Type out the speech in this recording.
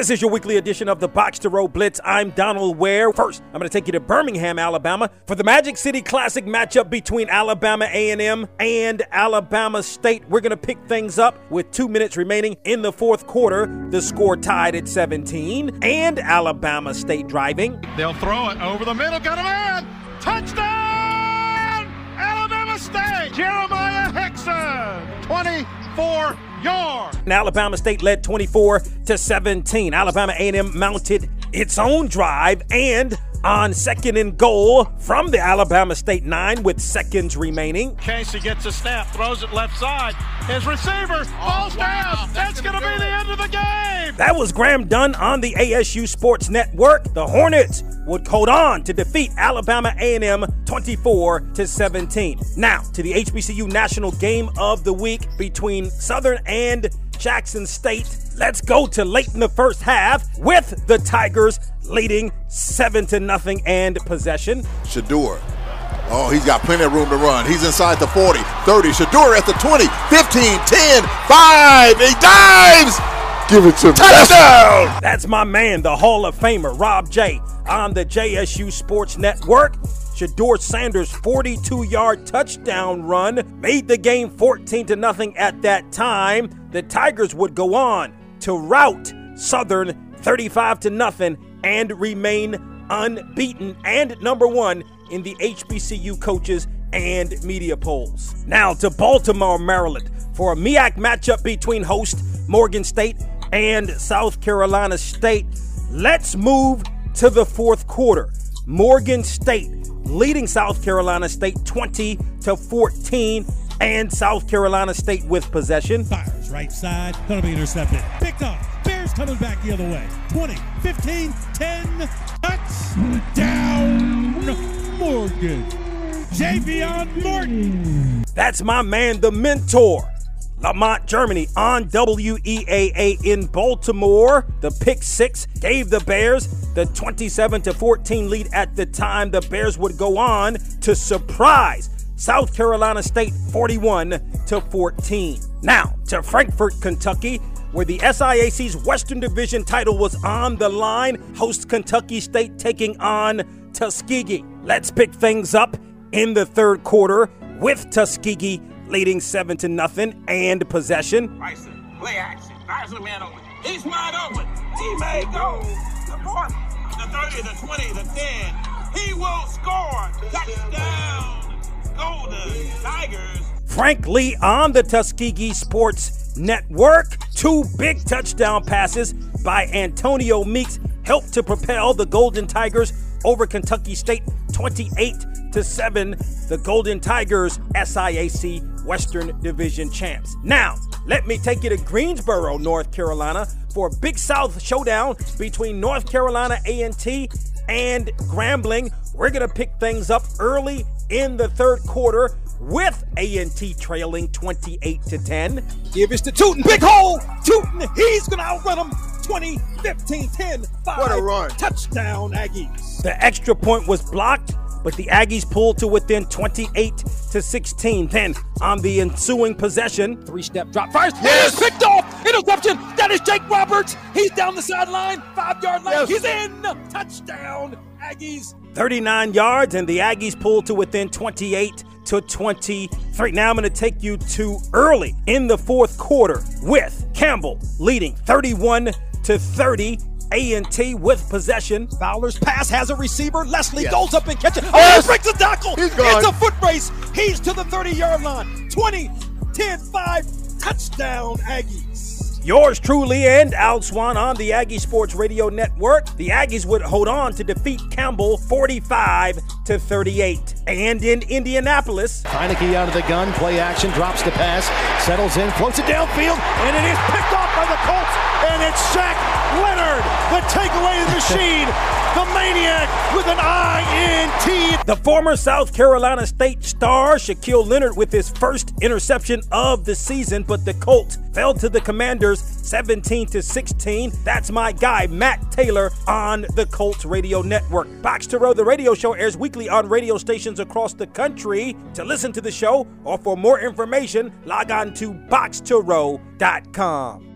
This is your weekly edition of the Box to Row Blitz. I'm Donal Ware. First, I'm going to take you to Birmingham, Alabama for the Magic City Classic matchup between Alabama A&M and Alabama State. We're going to pick things up with 2 minutes remaining in the fourth quarter. The score tied at 17 and Alabama State driving. They'll throw it over the middle, got a man. Touchdown! Alabama State. Jeremiah Hexon. 24 yards. Alabama State led 24 to 17. Alabama A&M mounted its own drive and on second and goal from the Alabama State nine with seconds remaining. Casey gets a snap, throws it left side. His receiver oh, falls down. That's going to be the end of the game. That was Graham Dunn on the ASU Sports Network. The Hornets would hold on to defeat Alabama A&M 24 to 17. Now to the HBCU National Game of the Week between Southern and Jackson State. Let's go to late in the first half with the Tigers leading 7 to nothing and possession. Shedeur. Oh, he's got plenty of room to run. He's inside the 40, 30. Shedeur at the 20, 15, 10, 5. He dives. Give it to me. Touchdown! That's my man, the Hall of Famer, Rob J, on the JSU Sports Network. Shedeur Sanders' 42-yard touchdown run made the game 14 to nothing at that time. The Tigers would go on to rout Southern 35 to nothing and remain unbeaten and number 1 in the HBCU coaches and media polls. Now to Baltimore, Maryland for a MEAC matchup between host Morgan State and South Carolina State. Let's move to the fourth quarter. Morgan State leading South Carolina State 20 to 14 and South Carolina State with possession. Fires right side, gonna be intercepted. Picked off. Coming back the other way. 20, 15, 10. Touchdown, Morgan. Javion Morton. That's my man, the mentor. Lamont, Germany on WEAA in Baltimore. The pick six gave the Bears the 27 to 14 lead at the time. The Bears would go on to surprise South Carolina State 41 to 14. Now to Frankfort, Kentucky, where the SIAC's Western Division title was on the line. Host Kentucky State taking on Tuskegee. Let's pick things up in the third quarter with Tuskegee leading seven to nothing and possession. Play action. Man open. He's wide open. He may go. The 40, the 30, the 20, the 10. He will score. Touchdown. Golden Tigers. Frank Lee on the Tuskegee Sports Network. Two big touchdown passes by Antonio Meeks helped to propel the Golden Tigers over Kentucky State 28 to 7. The Golden Tigers SIAC Western Division champs. Now, let me take you to Greensboro, North Carolina for a Big South showdown between North Carolina A&T and Grambling. We're going to pick things up early in the third quarter with A&T trailing 28 to 10. Give it to Tuten. Big hole. Tuten. He's going to outrun him. 20, 15, 10, 5. What a run. Touchdown, Aggies. The extra point was blocked, but the Aggies pulled to within 28 to 16. Then on the ensuing possession, Three step drop. Fires. Yes. picked off. Interception. That is Jake Roberts. He's down the sideline. Five yard line. Yes. He's in. Touchdown, Aggies. 39 yards, and the Aggies pulled to within 28 to 23. Now I'm going to take you to early in the fourth quarter with Campbell leading 31 to 30. A&T with possession. Fowler's pass has a receiver. Leslie Yes. goes up and catches. It. Oh, Yes. he breaks a tackle. It's a foot race. He's to the 30 yard line. 20, 10, 5. Touchdown, Aggies. Yours truly and Al Swan on the Aggie Sports Radio Network. The Aggies would hold on to defeat Campbell 45 to 38. And in Indianapolis, Heinicke out of the gun, play action, drops the pass, settles in, floats it downfield, and it is picked off by the Colts, and it's Shaq Leonard, the takeaway machine, the maniac with an INT. the former South Carolina State star Shaquille Leonard with his first interception of the season, but the Colts fell to the Commanders 17 to 16. That's my guy Matt Taylor on the Colts Radio Network. Box to Row, the radio show airs weekly on radio stations across the country. To listen to the show or for more information, log on to boxtorow.com.